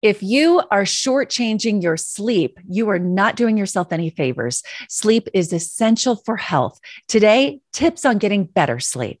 If you are shortchanging your sleep, you are not doing yourself any favors. Sleep is essential for health. Today, tips on getting better sleep.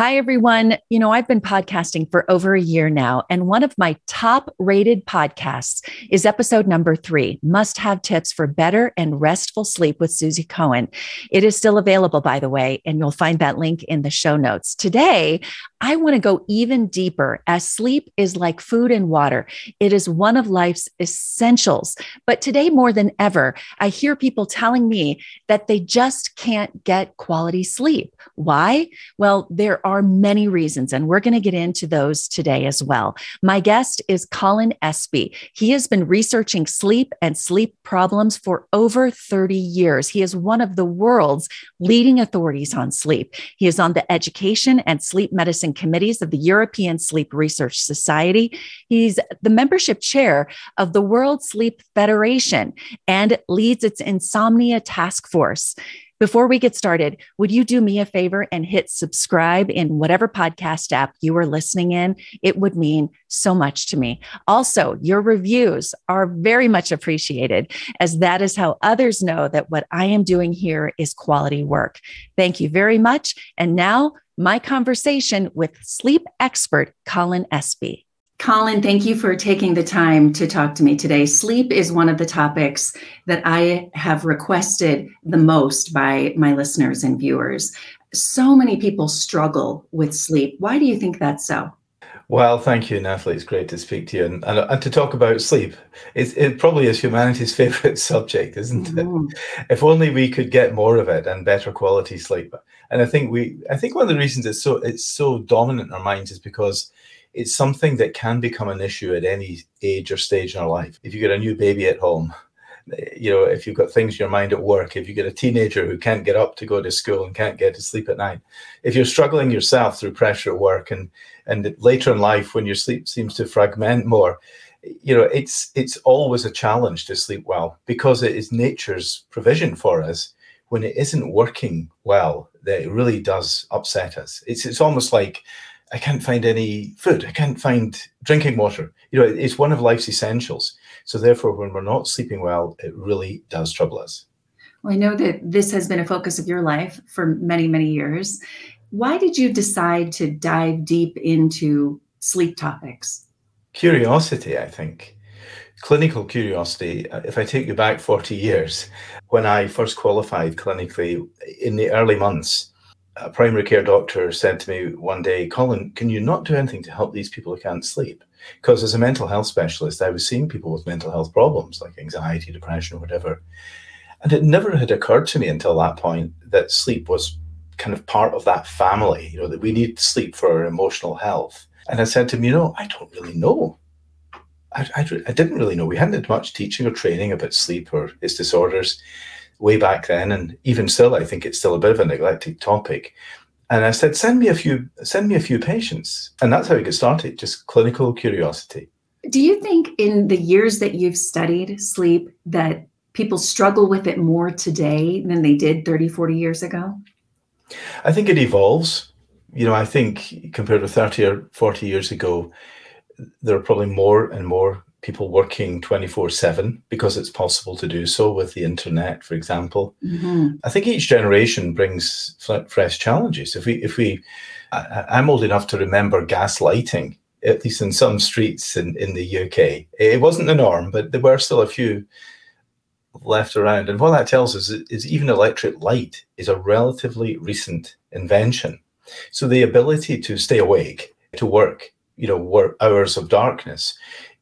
Hi, everyone. You know, I've been podcasting for over a year now, and one of my top rated podcasts is episode number three Must Have Tips for Better and Restful Sleep with Susie Cohen. It is still available, by the way, and you'll find that link in the show notes. Today, I want to go even deeper as sleep is like food and water. It is one of life's essentials. But today, more than ever, I hear people telling me that they just can't get quality sleep. Why? Well, there are many reasons, and we're going to get into those today as well. My guest is Colin Espie. He has been researching sleep and sleep problems for over 30 years. He is one of the world's leading authorities on sleep. He is on the education and sleep medicine and committees of the European Sleep Research Society. He's the membership chair of the World Sleep Federation and leads its insomnia task force. Before we get started, would you do me a favor and hit subscribe in whatever podcast app you are listening in? It would mean so much to me. Also, your reviews are very much appreciated, as that is how others know that what I am doing here is quality work. Thank you very much. And now, my conversation with sleep expert Colin Espie. Colin, thank you for taking the time to talk to me today. Sleep is one of the topics that I have requested the most by my listeners and viewers. So many people struggle with sleep. Why do you think that's so? Well, thank you, Natalie. It's great to speak to you and, and, and to talk about sleep. It's, it probably is humanity's favorite subject, isn't it? Mm. If only we could get more of it and better quality sleep. And I think we, I think one of the reasons it's so it's so dominant in our minds is because it's something that can become an issue at any age or stage in our life. If you get a new baby at home, you know, if you've got things in your mind at work, if you get a teenager who can't get up to go to school and can't get to sleep at night, if you're struggling yourself through pressure at work and and later in life when your sleep seems to fragment more, you know, it's it's always a challenge to sleep well because it is nature's provision for us. When it isn't working well, that it really does upset us. It's it's almost like I can't find any food. I can't find drinking water. You know, it's one of life's essentials. So therefore, when we're not sleeping well, it really does trouble us. Well, I know that this has been a focus of your life for many, many years. Why did you decide to dive deep into sleep topics? Curiosity, I think. Clinical curiosity. Uh, if I take you back 40 years, when I first qualified clinically in the early months, a primary care doctor said to me one day, Colin, can you not do anything to help these people who can't sleep? Because as a mental health specialist, I was seeing people with mental health problems like anxiety, depression, or whatever. And it never had occurred to me until that point that sleep was kind of part of that family, you know, that we need sleep for our emotional health. And I said to him, you know, I don't really know. I, I, I didn't really know. We hadn't had much teaching or training about sleep or its disorders way back then, and even still, I think it's still a bit of a neglected topic. And I said, send me a few, send me a few patients, and that's how we got started. Just clinical curiosity. Do you think in the years that you've studied sleep that people struggle with it more today than they did 30, 40 years ago? I think it evolves. You know, I think compared to 30 or 40 years ago, there are probably more and more people working 24 7 because it's possible to do so with the internet for example. Mm-hmm. i think each generation brings fresh challenges. If we if we I, i'm old enough to remember gas lighting at least in some streets in, in the uk it wasn't the norm but there were still a few left around. And what that tells us is, is even electric light is a relatively recent invention. So the ability to stay awake to work you know hours of darkness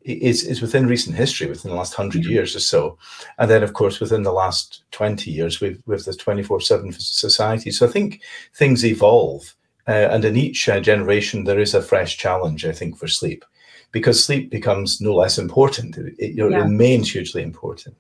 is, is within recent history, within the last 100 mm-hmm. years or so. And then, of course, within the last 20 years, we've with this 24 7 society. So I think things evolve. Uh, and in each uh, generation, there is a fresh challenge, I think, for sleep. because sleep becomes no less important. It, it yeah. remains hugely important.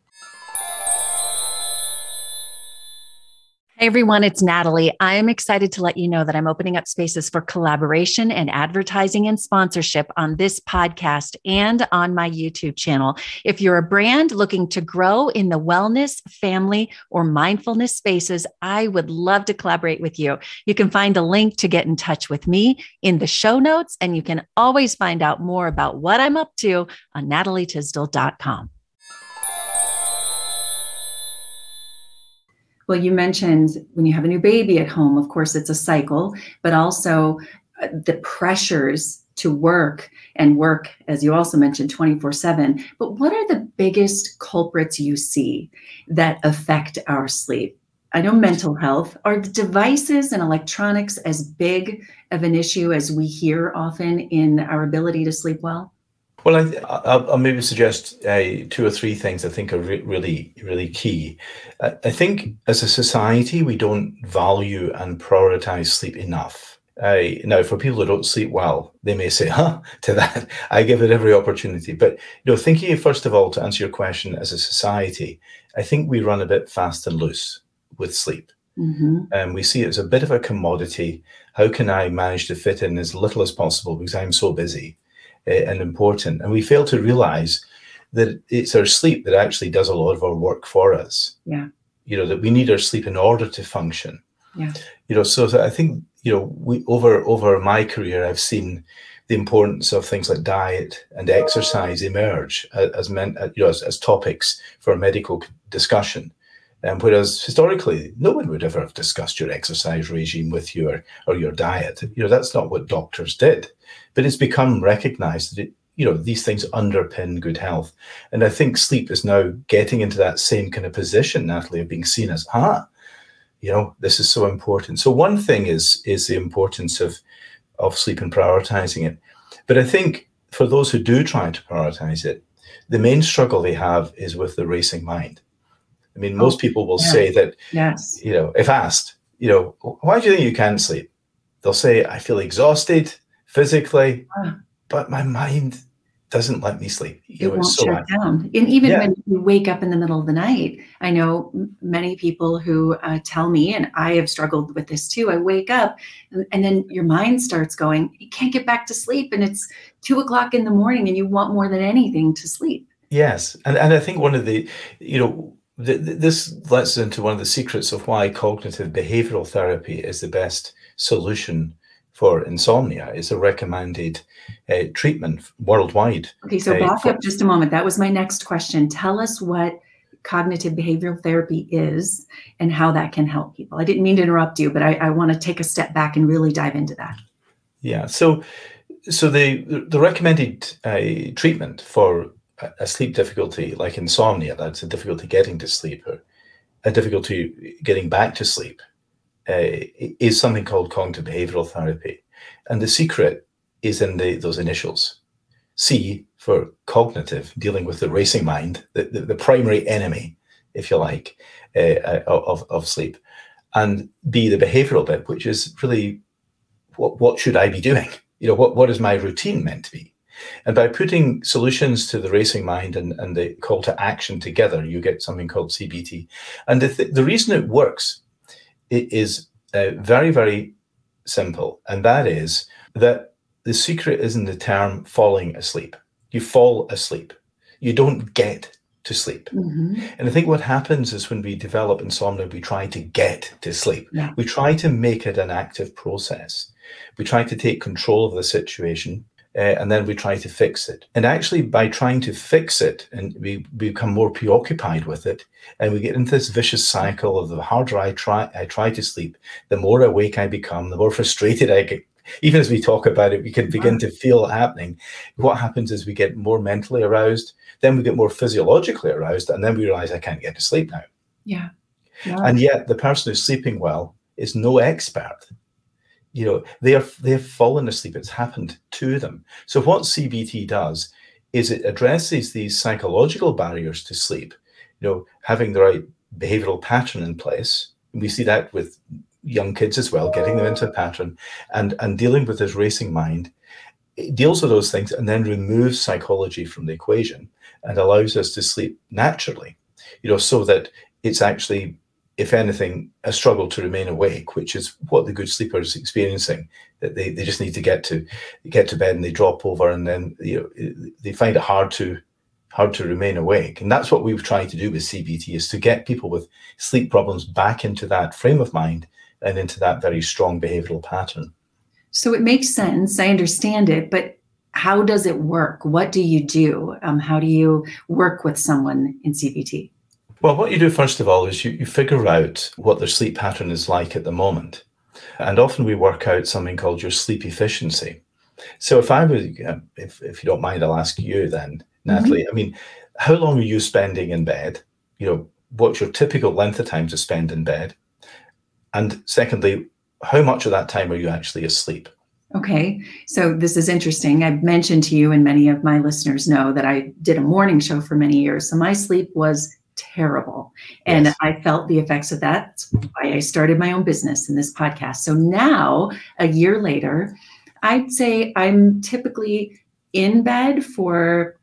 Hey everyone, it's Natalie. I am excited to let you know that I'm opening up spaces for collaboration and advertising and sponsorship on this podcast and on my YouTube channel. If you're a brand looking to grow in the wellness, family, or mindfulness spaces, I would love to collaborate with you. You can find a link to get in touch with me in the show notes, and you can always find out more about what I'm up to on natalietisdall.com. Well, you mentioned when you have a new baby at home, of course, it's a cycle, but also uh, the pressures to work and work, as you also mentioned, 24 7. But what are the biggest culprits you see that affect our sleep? I know mental health. Are the devices and electronics as big of an issue as we hear often in our ability to sleep well? Well, I, will maybe suggest uh, two or three things I think are re- really, really key. I, I think as a society, we don't value and prioritize sleep enough. Uh, now, for people who don't sleep well, they may say, "Huh?" To that, I give it every opportunity. But you know, thinking first of all to answer your question, as a society, I think we run a bit fast and loose with sleep. Mm-hmm. And we see it as a bit of a commodity. How can I manage to fit in as little as possible because I'm so busy? Uh, and important. And we fail to realize that it's our sleep that actually does a lot of our work for us. Yeah. You know, that we need our sleep in order to function. Yeah. You know, so I think, you know, we over over my career, I've seen the importance of things like diet and exercise emerge as, as meant, you know, as, as topics for medical discussion. Um, whereas historically, no one would ever have discussed your exercise regime with you or, or your diet. You know, that's not what doctors did. But it's become recognized that, it, you know, these things underpin good health. And I think sleep is now getting into that same kind of position, Natalie, of being seen as, ah, you know, this is so important. So one thing is is the importance of of sleep and prioritizing it. But I think for those who do try to prioritize it, the main struggle they have is with the racing mind I mean, most oh, people will yeah. say that, yes. you know, if asked, you know, why do you think you can't sleep? They'll say, I feel exhausted physically, ah. but my mind doesn't let me sleep. You it know, won't so shut down. And even yeah. when you wake up in the middle of the night, I know many people who uh, tell me, and I have struggled with this too. I wake up and, and, then your mind starts going, you can't get back to sleep. And it's two o'clock in the morning and you want more than anything to sleep. Yes. And, and I think one of the, you know, this lets into one of the secrets of why cognitive behavioral therapy is the best solution for insomnia. It's a recommended uh, treatment worldwide. Okay, so uh, back up just a moment. That was my next question. Tell us what cognitive behavioral therapy is and how that can help people. I didn't mean to interrupt you, but I, I want to take a step back and really dive into that. Yeah. So, so the the recommended uh, treatment for a sleep difficulty like insomnia, that's a difficulty getting to sleep, or a difficulty getting back to sleep, uh, is something called cognitive behavioral therapy. And the secret is in the, those initials. C for cognitive, dealing with the racing mind, the, the, the primary enemy, if you like, uh, uh of, of sleep. And B, the behavioral bit, which is really what, what should I be doing? You know, what, what is my routine meant to be? And by putting solutions to the racing mind and, and the call to action together, you get something called CBT. And the, th- the reason it works it is uh, very, very simple. And that is that the secret is in the term falling asleep. You fall asleep, you don't get to sleep. Mm-hmm. And I think what happens is when we develop insomnia, we try to get to sleep. Yeah. We try to make it an active process. We try to take control of the situation uh, and then we try to fix it. And actually, by trying to fix it, and we, we become more preoccupied with it, and we get into this vicious cycle of the harder I try, I try to sleep, the more awake I become, the more frustrated I get. Even as we talk about it, we can begin to feel it happening. What happens is we get more mentally aroused, then we get more physiologically aroused, and then we realize I can't get to sleep now. Yeah. yeah. And yet, the person who's sleeping well is no expert you know they are they have fallen asleep. It's happened to them. So what cbt does is it addresses these psychological barriers to sleep you know having the right behavioral pattern in place. We see that with young kids as well getting them into a pattern and and dealing with this racing mind. It deals with those things and then removes psychology from the equation and allows us to sleep naturally, you know, so that it's actually, if anything, a struggle to remain awake, which is what the good sleeper is experiencing. That they, they just need to get to get to bed and they drop over and then you know they find it hard to hard to remain awake. And that's what we've tried to do with CBT is to get people with sleep problems back into that frame of mind and into that very strong behavioral pattern. So it makes sense. I understand it, but how does it work? What do you do? Um, how do you work with someone in CBT? Well, what you do first of all is you, you figure out what their sleep pattern is like at the moment. And often we work out something called your sleep efficiency. So if I was, if, if you don't mind, I'll ask you then, Natalie. Mm-hmm. I mean, how long are you spending in bed? You know, what's your typical length of time to spend in bed? And secondly, how much of that time are you actually asleep? Okay, so this is interesting. I've mentioned to you, and many of my listeners know that I did a morning show for many years. So my sleep was terrible. And yes. I felt the effects of that. That's why I started my own business in this podcast. So now, a year later, I'd say I'm typically in bed for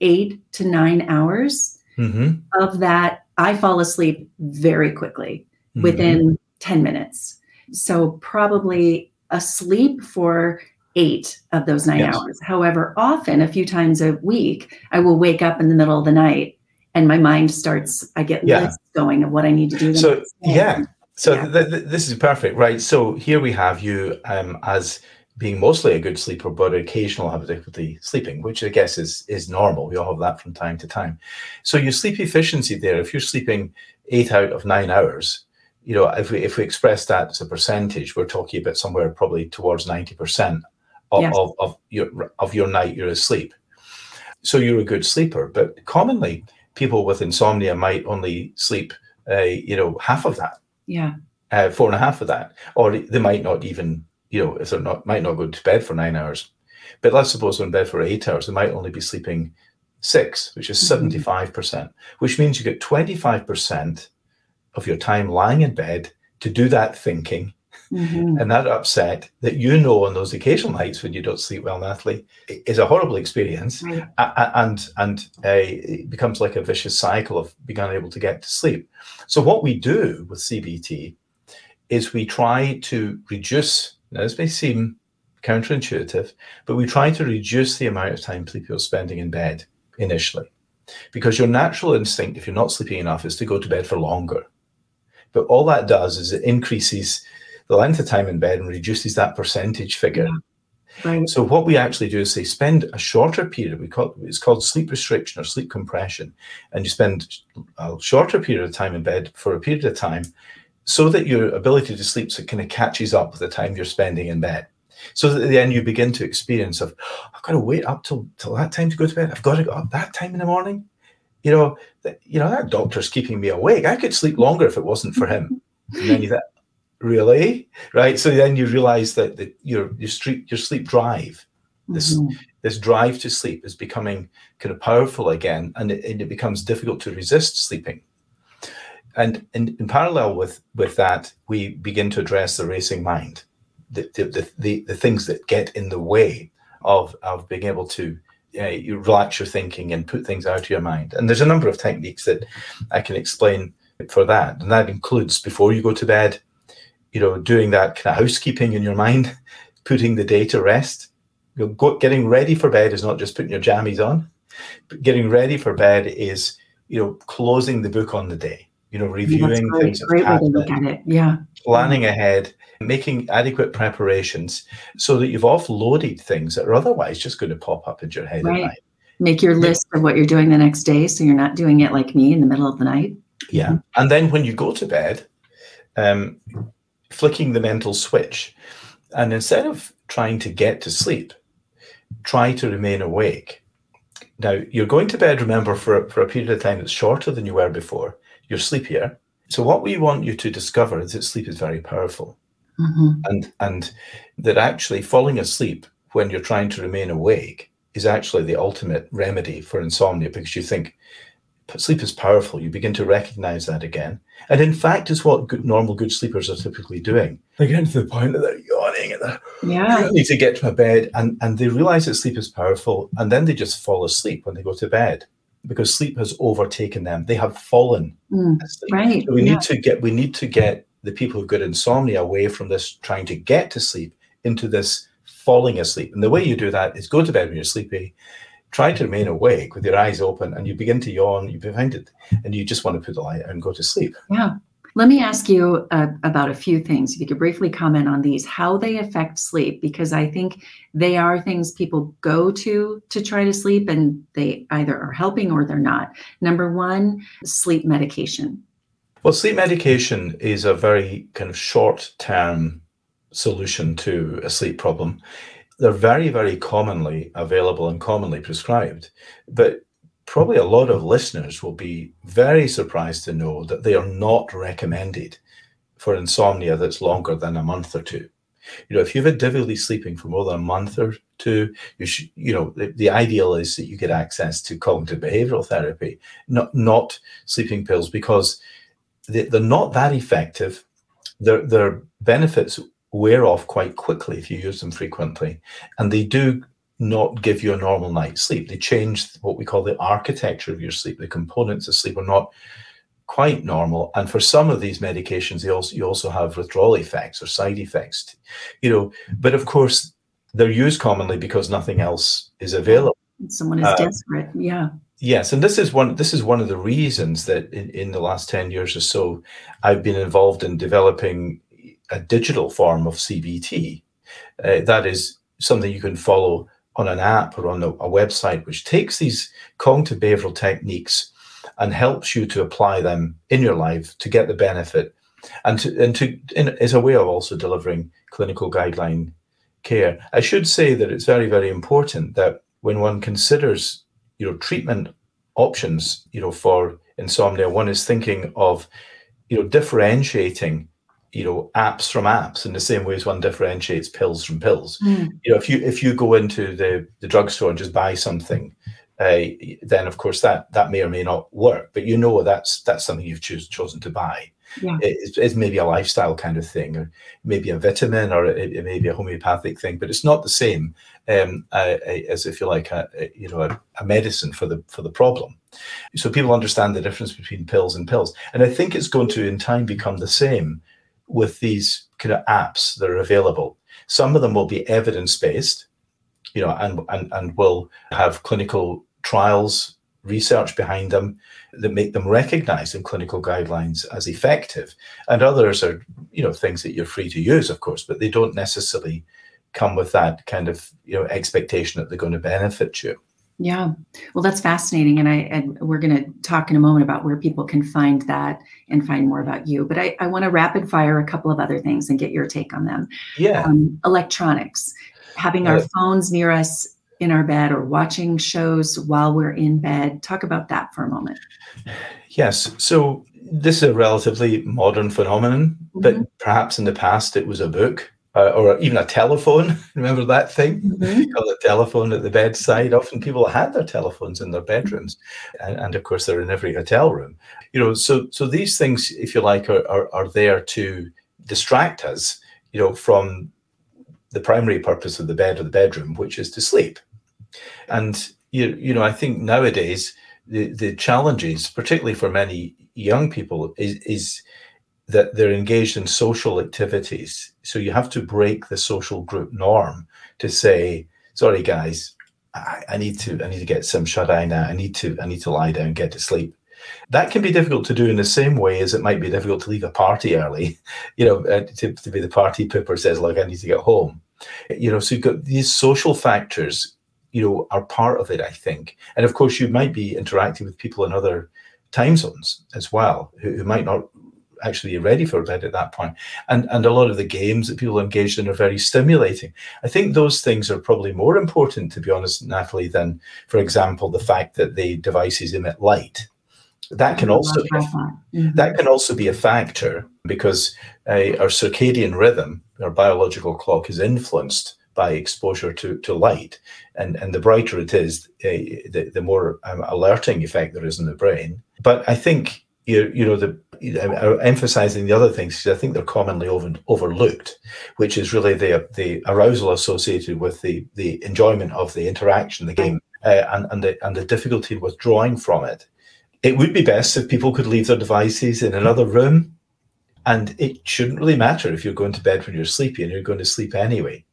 eight to nine hours. Mm-hmm. Of that, I fall asleep very quickly mm-hmm. within 10 minutes. So probably asleep for eight of those nine yes. hours. However, often a few times a week, I will wake up in the middle of the night and my mind starts, I get yeah. lists going of what I need to do. so, yeah. So yeah. Th- th- this is perfect, right? So here we have you um, as being mostly a good sleeper, but occasional have difficulty sleeping, which I guess is is normal. We all have that from time to time. So your sleep efficiency there, if you're sleeping eight out of nine hours, you know, if we if we express that as a percentage, we're talking about somewhere probably towards ninety percent of, yes. of, of your of your night you're asleep. So you're a good sleeper, but commonly people with insomnia might only sleep, uh, you know, half of that. Yeah. Uh, four and a half of that, or they might not even, you know, if they're not might not go to bed for nine hours. But let's suppose they're in bed for eight hours, they might only be sleeping six, which is mm-hmm. 75 percent, which means you get twenty five percent of your time lying in bed to do that thinking mm-hmm. and that upset that you know on those occasional nights when you don't sleep well, Natalie, is a horrible experience, right. and and uh, it becomes like a vicious cycle of being unable to get to sleep. So what we do with CBT is we try to reduce. Now this may seem counterintuitive, but we try to reduce the amount of time people are spending in bed initially, because your natural instinct, if you're not sleeping enough, is to go to bed for longer. But all that does is it increases the length of time in bed and reduces that percentage figure. Yeah. Right. So what we actually do is say spend a shorter period. We call it's called sleep restriction or sleep compression, and you spend a shorter period of time in bed for a period of time, so that your ability to sleep so kind of catches up with the time you're spending in bed. So that then you begin to experience of I've got to wait up till till that time to go to bed. I've got to go up that time in the morning you know, that, you know, that doctor's keeping me awake. I could sleep longer if it wasn't for him. And then you really? Right. So then you realize that, that your your sleep your sleep drive, this mm-hmm. this drive to sleep is becoming kind of powerful again, and it, and it becomes difficult to resist sleeping. And in, in parallel with with that, we begin to address the racing mind, the the, the, the things that get in the way of of being able to uh, you relax your thinking and put things out of your mind. And there's a number of techniques that I can explain for that, and that includes before you go to bed, you know, doing that kind of housekeeping in your mind, putting the day to rest. You know, go, getting ready for bed is not just putting your jammies on, but getting ready for bed is you know closing the book on the day. You know, reviewing great, things. Great way to look at it. Yeah. Planning ahead making adequate preparations so that you've offloaded things that are otherwise just going to pop up in your head right. at night. Make your list of what you're doing the next day so you're not doing it like me in the middle of the night. Yeah. Mm-hmm. And then when you go to bed, um, flicking the mental switch. And instead of trying to get to sleep, try to remain awake. Now, you're going to bed, remember, for, for a period of time that's shorter than you were before. You're sleepier. So, what we want you to discover is that sleep is very powerful mm-hmm. and and that actually falling asleep when you're trying to remain awake is actually the ultimate remedy for insomnia because you think sleep is powerful. You begin to recognize that again. And in fact, it's what good, normal good sleepers are typically doing. They get to the point that they're yawning and they're yeah. I need to get to my bed. And, and they realize that sleep is powerful. And then they just fall asleep when they go to bed because sleep has overtaken them. They have fallen mm, Right. So we yeah. need to get we need to get the people who've got insomnia away from this trying to get to sleep into this falling asleep. And the way you do that is go to bed when you're sleepy try to remain awake with your eyes open and you begin to yawn, you find it, and you just want to put the light out and go to sleep. Yeah. Let me ask you uh, about a few things. If you could briefly comment on these, how they affect sleep, because I think they are things people go to to try to sleep and they either are helping or they're not. Number one, sleep medication. Well, sleep medication is a very kind of short term solution to a sleep problem they're very, very commonly available and commonly prescribed. But probably a lot of listeners will be very surprised to know that they are not recommended for insomnia that's longer than a month or two. You know, if you've had difficulty sleeping for more than a month or two, you should, you know, the, the ideal is that you get access to cognitive behavioral therapy, not not sleeping pills, because they, they're not that effective. Their their benefits wear off quite quickly if you use them frequently. And they do not give you a normal night's sleep. They change what we call the architecture of your sleep. The components of sleep are not quite normal. And for some of these medications, they also you also have withdrawal effects or side effects. You know, but of course they're used commonly because nothing else is available. Someone is uh, desperate. Yeah. Yes, and this is one. This is one of the reasons that in, in the last ten years or so, I've been involved in developing a digital form of CBT. Uh, that is something you can follow on an app or on a, a, website, which takes these cognitive behavioral techniques and helps you to apply them in your life to get the benefit, and to and to in, is a way of also delivering clinical guideline care. I should say that it's very very important that when one considers you know treatment options you know for insomnia, one is thinking of you know differentiating you know apps from apps in the same way as one differentiates pills from pills mm. you know if you if you go into the the drugstore and just buy something uh, then of course that that may or may not work but you know that's that's something you've choose, chosen to buy yeah. It's, it's, maybe a lifestyle kind of thing, or maybe a vitamin, or it, it may be a homeopathic thing, but it's not the same um, uh, as if you like a, a you know a, a, medicine for the for the problem. So people understand the difference between pills and pills, and I think it's going to in time become the same with these kind of apps that are available. Some of them will be evidence based, you know, and, and, and will have clinical trials, research behind them that make them recognized in clinical guidelines as effective. And others are, you know, things that you're free to use, of course, but they don't necessarily come with that kind of, you know, expectation that they're going to benefit you. Yeah. Well, that's fascinating. And I and we're gonna talk in a moment about where people can find that and find more about you. But I, I want to rapid fire a couple of other things and get your take on them. Yeah. Um, electronics, having our phones near us in our bed or watching shows while we're in bed. Talk about that for a moment. Yes. So this is a relatively modern phenomenon, mm-hmm. but perhaps in the past it was a book uh, or even a telephone. Remember that thing? Mm-hmm. A telephone at the bedside. Often people had their telephones in their bedrooms, and, and, of course they're in every hotel room. You know, so so these things, if you like, are, are, are there to distract us. You know, from the primary purpose of the bed or the bedroom, which is to sleep. And you you know, I think nowadays the the challenges, particularly for many young people, is is that they're engaged in social activities. So you have to break the social group norm to say, sorry guys, I, I need to I need to get some shut eye now. I need to I need to lie down, get to sleep. That can be difficult to do in the same way as it might be difficult to leave a party early, you know, uh, to, to be the party pooper says, like, I need to get home. You know, so you've got these social factors, you know, are part of it, I think. And of course, you might be interacting with people in other time zones as well who, who might not actually ready for bed at that point. And and a lot of the games that people engaged in are very stimulating. I think those things are probably more important, to be honest, Natalie, than, for example, the fact that the devices emit light. That can also be a, mm-hmm. that can also be a factor because uh, our circadian rhythm, our biological clock, is influenced by exposure to, to light. And, and the brighter it is, uh, the, the more um, alerting effect there is in the brain. But I think, you, you know, the emphasizing the other things because I think they're commonly over, overlooked, which is really the the arousal associated with the the enjoyment of the interaction, the game, uh, and and the and the difficulty in withdrawing from it. It would be best if people could leave their devices in another room, and it shouldn't really matter if you're going to bed when you're sleepy and you're going to sleep anyway.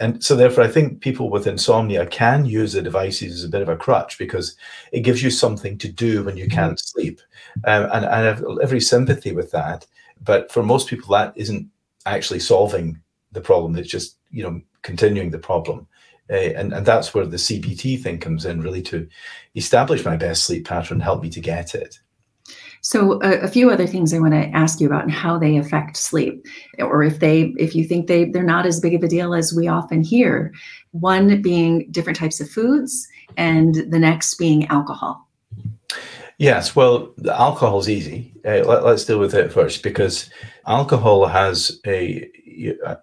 And so, therefore, I think people with insomnia can use the devices as a bit of a crutch because it gives you something to do when you mm-hmm. can't sleep. Um, and, and I have every sympathy with that. But for most people, that isn't actually solving the problem. It's just, you know, continuing the problem. Uh, and, and that's where the CBT thing comes in, really to establish my best sleep pattern, help me to get it. So a, a, few other things I want to ask you about and how they affect sleep, or if they, if you think they they're not as big of a deal as we often hear. One being different types of foods, and the next being alcohol. Yes, well, alcohol is easy. Uh, let, us deal with it first because alcohol has a,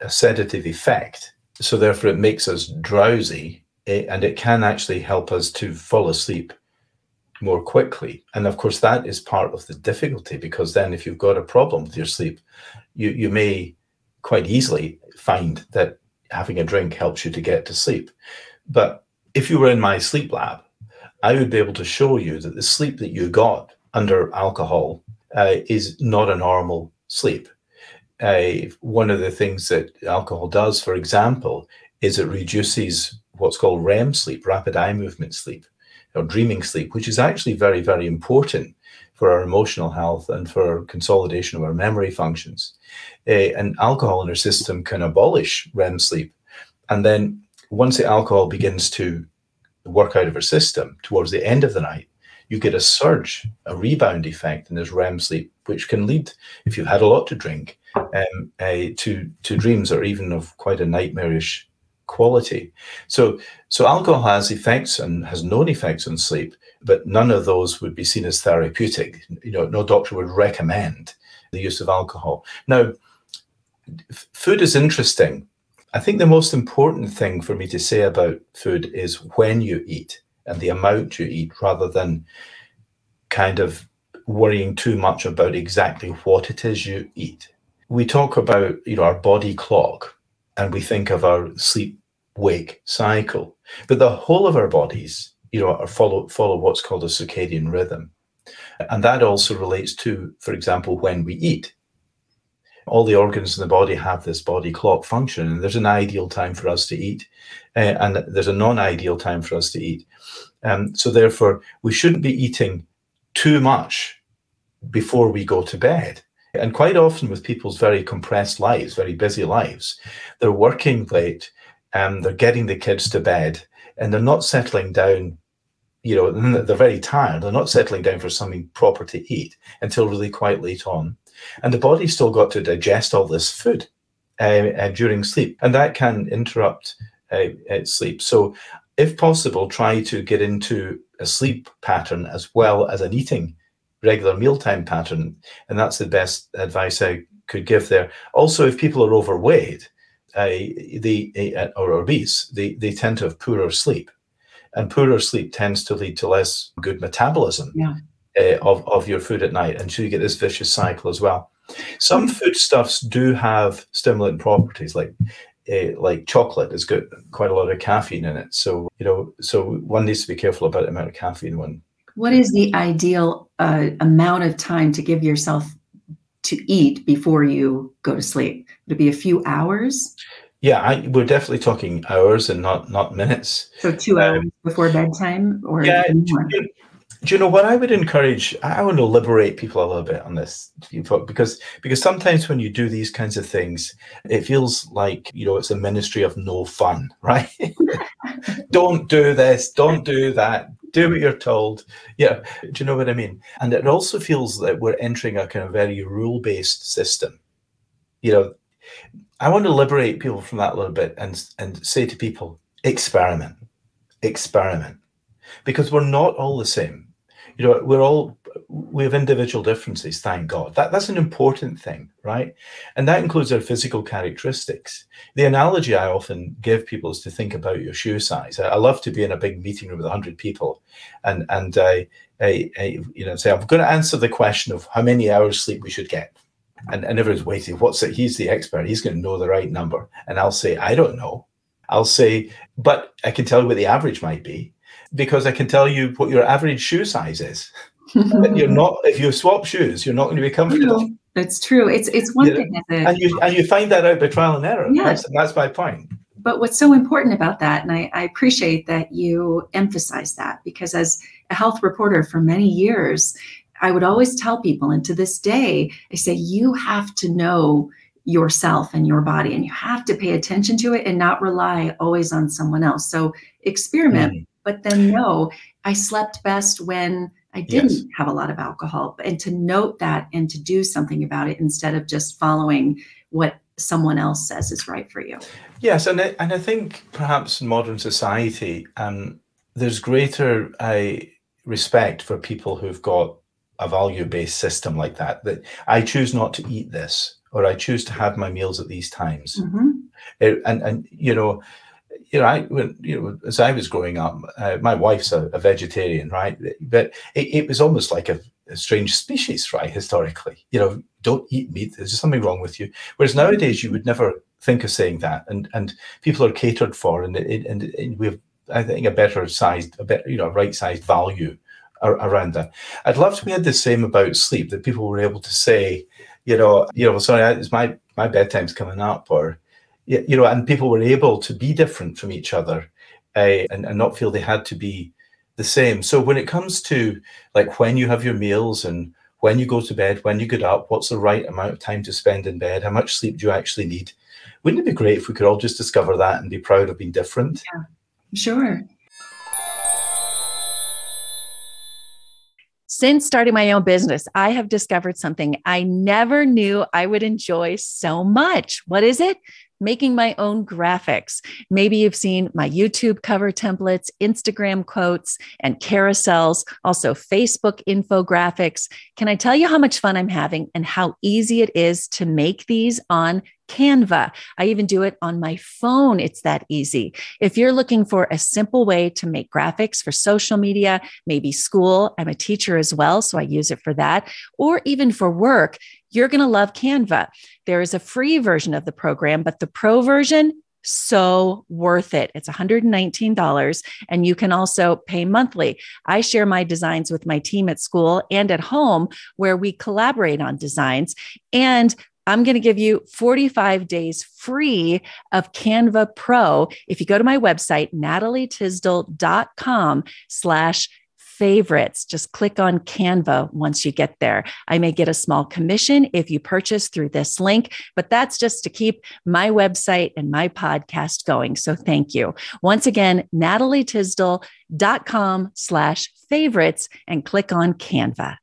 a sedative effect, so therefore it makes us drowsy, eh, and it can actually help us to fall asleep more quickly. And of course, that is part of the difficulty because then if you've got a problem with your sleep, you, you may quite easily find that having a drink helps you to get to sleep. But if you were in my sleep lab, I would be able to show you that the sleep that you got under alcohol uh, is not a normal sleep. Uh, one of the things that alcohol does, for example, is it reduces what's called REM sleep, rapid eye movement sleep or dreaming sleep, which is actually very, very important for our emotional health and for consolidation of our memory functions. Uh, and alcohol in our system can abolish REM sleep. And then once the alcohol begins to work out of our system towards the end of the night, you get a surge, a rebound effect in this REM sleep, which can lead, if you've had a lot to drink, um, uh, to to dreams or even of quite a nightmarish quality. So, so alcohol has effects and has known effects on sleep, but none of those would be seen as therapeutic. You know, no doctor would recommend the use of alcohol. Now, f- food is interesting. I think the most important thing for me to say about food is when you eat and the amount you eat rather than kind of worrying too much about exactly what it is you eat. We talk about, you know, our body clock and we think of our sleep wake cycle. But the whole of our bodies, you know, are follow follow what's called a circadian rhythm. And that also relates to, for example, when we eat. All the organs in the body have this body clock function, and there's an ideal time for us to eat, uh, and there's a non-ideal time for us to eat. Um, so therefore, we shouldn't be eating too much before we go to bed. And quite often, with people's very compressed lives, very busy lives, they're working late, and they're getting the kids to bed, and they're not settling down. You know, they're very tired. They're not settling down for something proper to eat until really quite late on, and the body's still got to digest all this food uh, uh, during sleep, and that can interrupt uh, uh sleep. So, if possible, try to get into a sleep pattern as well as an eating regular mealtime pattern. And that's the best advice I could give there. Also, if people are overweight uh, the, uh, or obese, they, they tend to have poorer sleep. And poorer sleep tends to lead to less good metabolism yeah. uh, of, of your food at night. And so you get this vicious cycle as well. Some foodstuffs do have stimulant properties, like uh, like chocolate has got quite a lot of caffeine in it. So you know, so one needs to be careful about the amount of caffeine one what is the ideal uh, amount of time to give yourself to eat before you go to sleep? Would it be a few hours? Yeah, I, we're definitely talking hours and not not minutes. So two um, hours um, before bedtime, or yeah. Do you, do you know what I would encourage? I want to liberate people a little bit on this because because sometimes when you do these kinds of things, it feels like you know it's a ministry of no fun, right? don't do this, don't do that, do what you're told. Yeah, do you know what I mean? And it also feels that we're entering a kind of very rule based system. You know, I want to liberate people from that a little bit and and say to people, experiment, experiment, because we're not all the same. You know, we're all we have individual differences, thank God. That, that's an important thing, right? And that includes our physical characteristics. The analogy I often give people is to think about your shoe size. I, I love to be in a big meeting room with 100 people and, and I, I, you know, say, I'm going to answer the question of how many hours sleep we should get. And, and everyone's waiting. What's it? He's the expert. He's going to know the right number. And I'll say, I don't know. I'll say, but I can tell you what the average might be because I can tell you what your average shoe size is. you're not if you swap shoes, you're not going to be comfortable. It's true. It's it's one thing, and you and you find that out by trial and error. Yeah. That's, that's my point. But what's so important about that, and I, I appreciate that you emphasize that, because as a health reporter for many years, I would always tell people, and to this day, I say you have to know yourself and your body, and you have to pay attention to it and not rely always on someone else. So experiment, mm. but then know I slept best when I didn't yes. have a lot of alcohol. And to note that and to do something about it instead of just following what someone else says is right for you. Yes, and I, and I think perhaps in modern society, um, there's greater uh, respect for people who've got a value-based system like that. That I choose not to eat this, or I choose to have my meals at these times, mm-hmm. it, and and you know you know, I when you know, as I was growing up, uh, my wife's a, a, vegetarian, right? But it, it was almost like a, a, strange species, right? Historically, you know, don't eat meat. There's something wrong with you. Whereas nowadays, you would never think of saying that, and and people are catered for, and and, and we have, I think, a better sized, a better, you know, right sized value around that. I'd love to we had the same about sleep that people were able to say, you know, you know, sorry, it's my my bedtime's coming up, or you know, and people were able to be different from each other uh, and, and not feel they had to be the same. So when it comes to like when you have your meals and when you go to bed, when you get up, what's the right amount of time to spend in bed? How much sleep do you actually need? Wouldn't it be great if we could all just discover that and be proud of being different? Yeah, sure. Since starting my own business, I have discovered something I never knew I would enjoy so much. What is it? Making my own graphics. Maybe you've seen my YouTube cover templates, Instagram quotes, and carousels, also Facebook infographics. Can I tell you how much fun I'm having and how easy it is to make these on Canva. I even do it on my phone. It's that easy. If you're looking for a simple way to make graphics for social media, maybe school, I'm a teacher as well, so I use it for that, or even for work, you're going to love Canva. There is a free version of the program, but the pro version, so worth it. It's $119 and you can also pay monthly. I share my designs with my team at school and at home where we collaborate on designs. And I'm going to give you 45 days free of Canva Pro. If you go to my website, natalietisdall.com slash favorites. Just click on Canva once you get there. I may get a small commission if you purchase through this link, but that's just to keep my website and my podcast going. So thank you. Once again, natalietisdall.com slash favorites and click on Canva.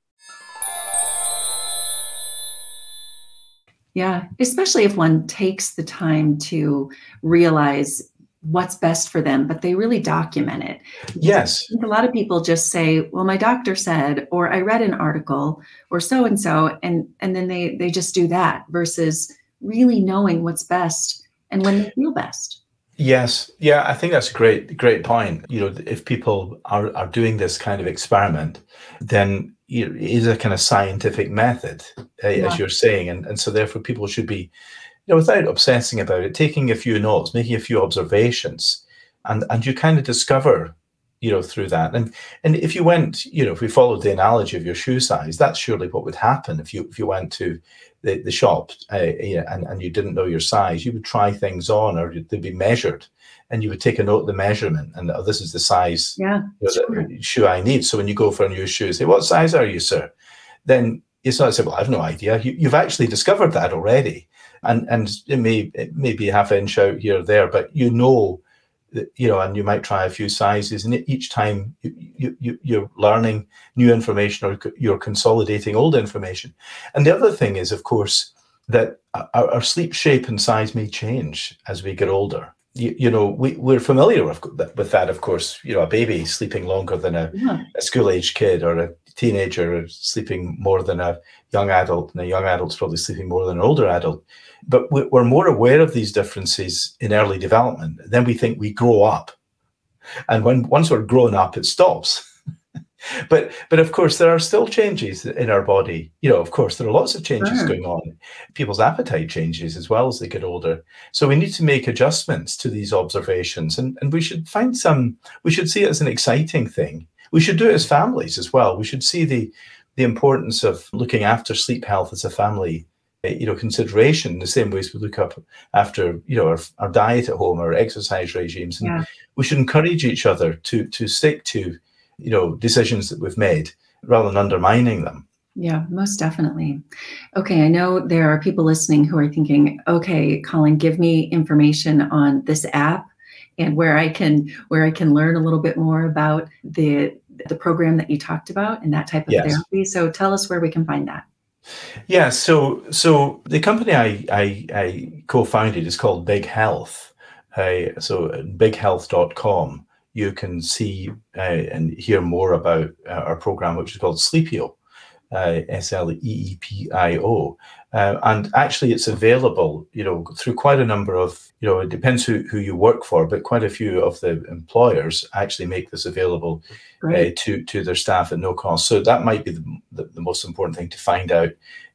Yeah, especially if one takes the time to realize what's best for them, but they really document it. Yes. a lot of people just say, well, my doctor said, or I read an article or so and so, and and then they they just do that versus really knowing what's best and when they feel best. Yes. Yeah, I think that's a great, great point. You know, if people are, are doing this kind of experiment, then it is a kind of scientific method, uh, yeah. as you're saying. And, and so therefore people should be you know, without obsessing about it, taking a few notes, making a few observations, and and you kind of discover, you know, through that. And and if you went, you know, if we followed the analogy of your shoe size, that's surely what would happen if you if you went to the, the shop uh, and, and you didn't know your size, you would try things on or they'd be measured and you would take a note of the measurement and oh, this is the size yeah, you know, the shoe I need. So when you go for a new shoe, say, what size are you, sir? Then it's not say, well, I have no idea. You, you've actually discovered that already and and it may it may be half inch out here or there, but you know you know, and you might try a few sizes, and each time you, you you're learning new information or you're consolidating old information. And the other thing is, of course, that uh, our, our sleep shape and size may change as we get older. You, you know, we, we're familiar with, with that, of course. You know, a baby sleeping longer than a, yeah. a school age kid or a teenager sleeping more than a young adult, and a young adult's probably sleeping more than an older adult. But we're more aware of these differences in early development. Then we think we grow up. And when once we're grown up, it stops. but but of course there are still changes in our body. You know of course there are lots of changes sure. going on. People's appetite changes as well as they get older. So we need to make adjustments to these observations and and we should find some we should see it as an exciting thing. We should do it as families as well. We should see the the importance of looking after sleep health as a family eh, you know consideration the same ways we look up after you know our, our diet at home our exercise regimes. And yeah. we should encourage each other to to stick to you know decisions that we've made rather than undermining them yeah, most definitely. Okay, I know there are people listening who are thinking, okay, Colin, give me information on this app and where I can where I can learn a little bit more about the the program that you talked about and that type of yes. therapy. So tell us where we can find that. Yeah, so so the company I I, I co-founded is called Big Health. Uh, so bighealth.com you can see uh, and hear more about uh, our program, which is called Sleepio, uh, S L E E P I O. Uh, and actually, it's available, you know, through quite a number of, you know, it depends who, who you work for, but quite a few of the employers actually make this available uh, to to their staff at no cost. So that might be the, the, the most important thing to find out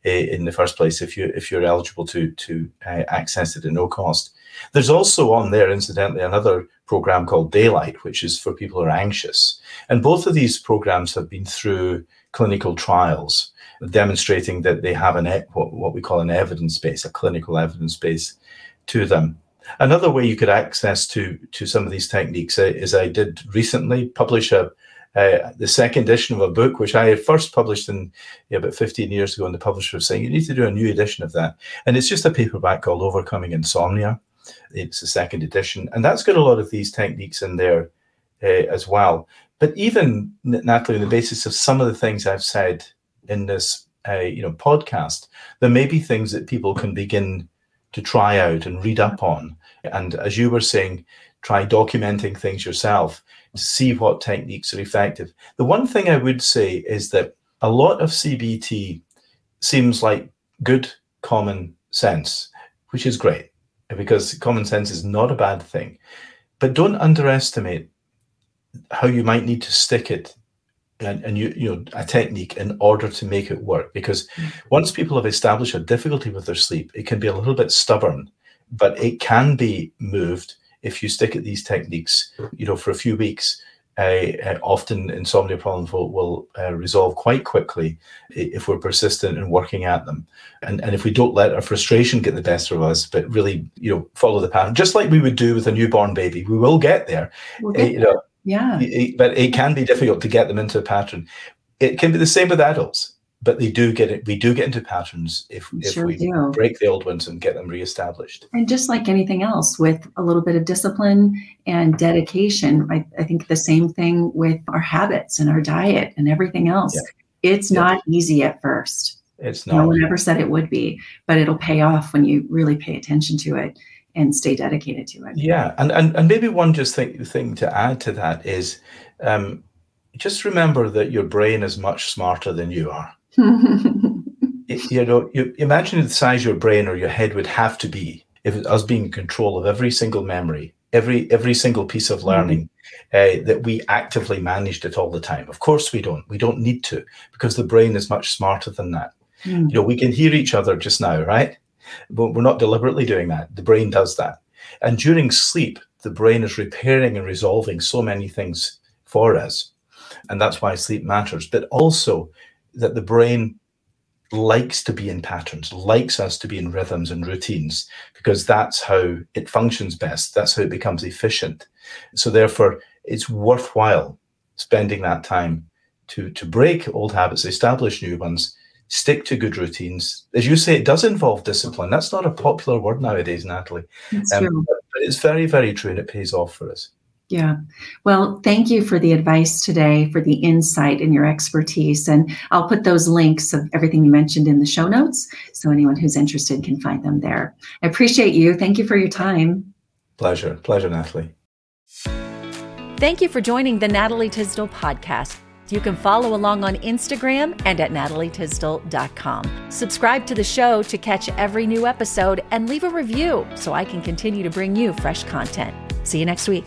uh, in the first place if you if you're eligible to to access it at no cost. There's also on there, incidentally, another program called Daylight, which is for people who are anxious. And both of these programs have been through clinical trials demonstrating that they have an what, we call an evidence base, a clinical evidence base to them. Another way you could access to to some of these techniques uh, is I did recently publish a uh, the second edition of a book, which I had first published in yeah, about 15 years ago, and the publisher was saying, you need to do a new edition of that. And it's just a paperback called Overcoming Insomnia. It's the second edition, and that's got a lot of these techniques in there uh, as well. But even Natalie, on the basis of some of the things I've said in this, uh, you know, podcast, there may be things that people can begin to try out and read up on. And as you were saying, try documenting things yourself to see what techniques are effective. The one thing I would say is that a lot of CBT seems like good common sense, which is great because common sense is not a bad thing. But don't underestimate how you might need to stick it and, and you you know a technique in order to make it work because mm. once people have established a difficulty with their sleep it can be a little bit stubborn but it can be moved if you stick at these techniques you know for a few weeks uh, often insomnia problems will, will uh, resolve quite quickly if we're persistent in working at them. And, and if we don't let our frustration get the best of us, but really, you know, follow the pattern, just like we would do with a newborn baby, we will get there. We'll get uh, you know, yeah. But it can be difficult to get them into a pattern. It can be the same with adults but they do get it. We do get into patterns if, if we do. break the old ones and get them reestablished. And just like anything else, with a little bit of discipline and dedication, I, I think the same thing with our habits and our diet and everything else. Yeah. It's yeah. not easy at first. It's not. No one ever said it would be, but it'll pay off when you really pay attention to it and stay dedicated to it. Yeah, and and, and maybe one just thing thing to add to that is. Um, just remember that your brain is much smarter than you are you know, you imagine the size your brain or your head would have to be if it was being in control of every single memory, every every single piece of mm-hmm. learning mm-hmm. uh, that we actively managed it all the time. Of course, we don't. We don't need to because the brain is much smarter than that. Mm. You know, we can hear each other just now, right? But we're not deliberately doing that. The brain does that, and during sleep, the brain is repairing and resolving so many things for us, and that's why sleep matters. But also, that the brain likes to be in patterns, likes us to be in rhythms and routines, because that's how it functions best. That's how it becomes efficient. So therefore, it's worthwhile spending that time to to break old habits, establish new ones, stick to good routines. As you say, it does involve discipline. That's not a popular word nowadays, Natalie. Um, but it's very, very true, and it pays off for us. Yeah. Well, thank you for the advice today, for the insight and your expertise. And I'll put those links of everything you mentioned in the show notes so anyone who's interested can find them there. I appreciate you. Thank you for your time. Pleasure. Pleasure, Natalie. Thank you for joining the Natalie Tisdall podcast. You can follow along on Instagram and at natalietisdall.com. Subscribe to the show to catch every new episode and leave a review so I can continue to bring you fresh content. See you next week.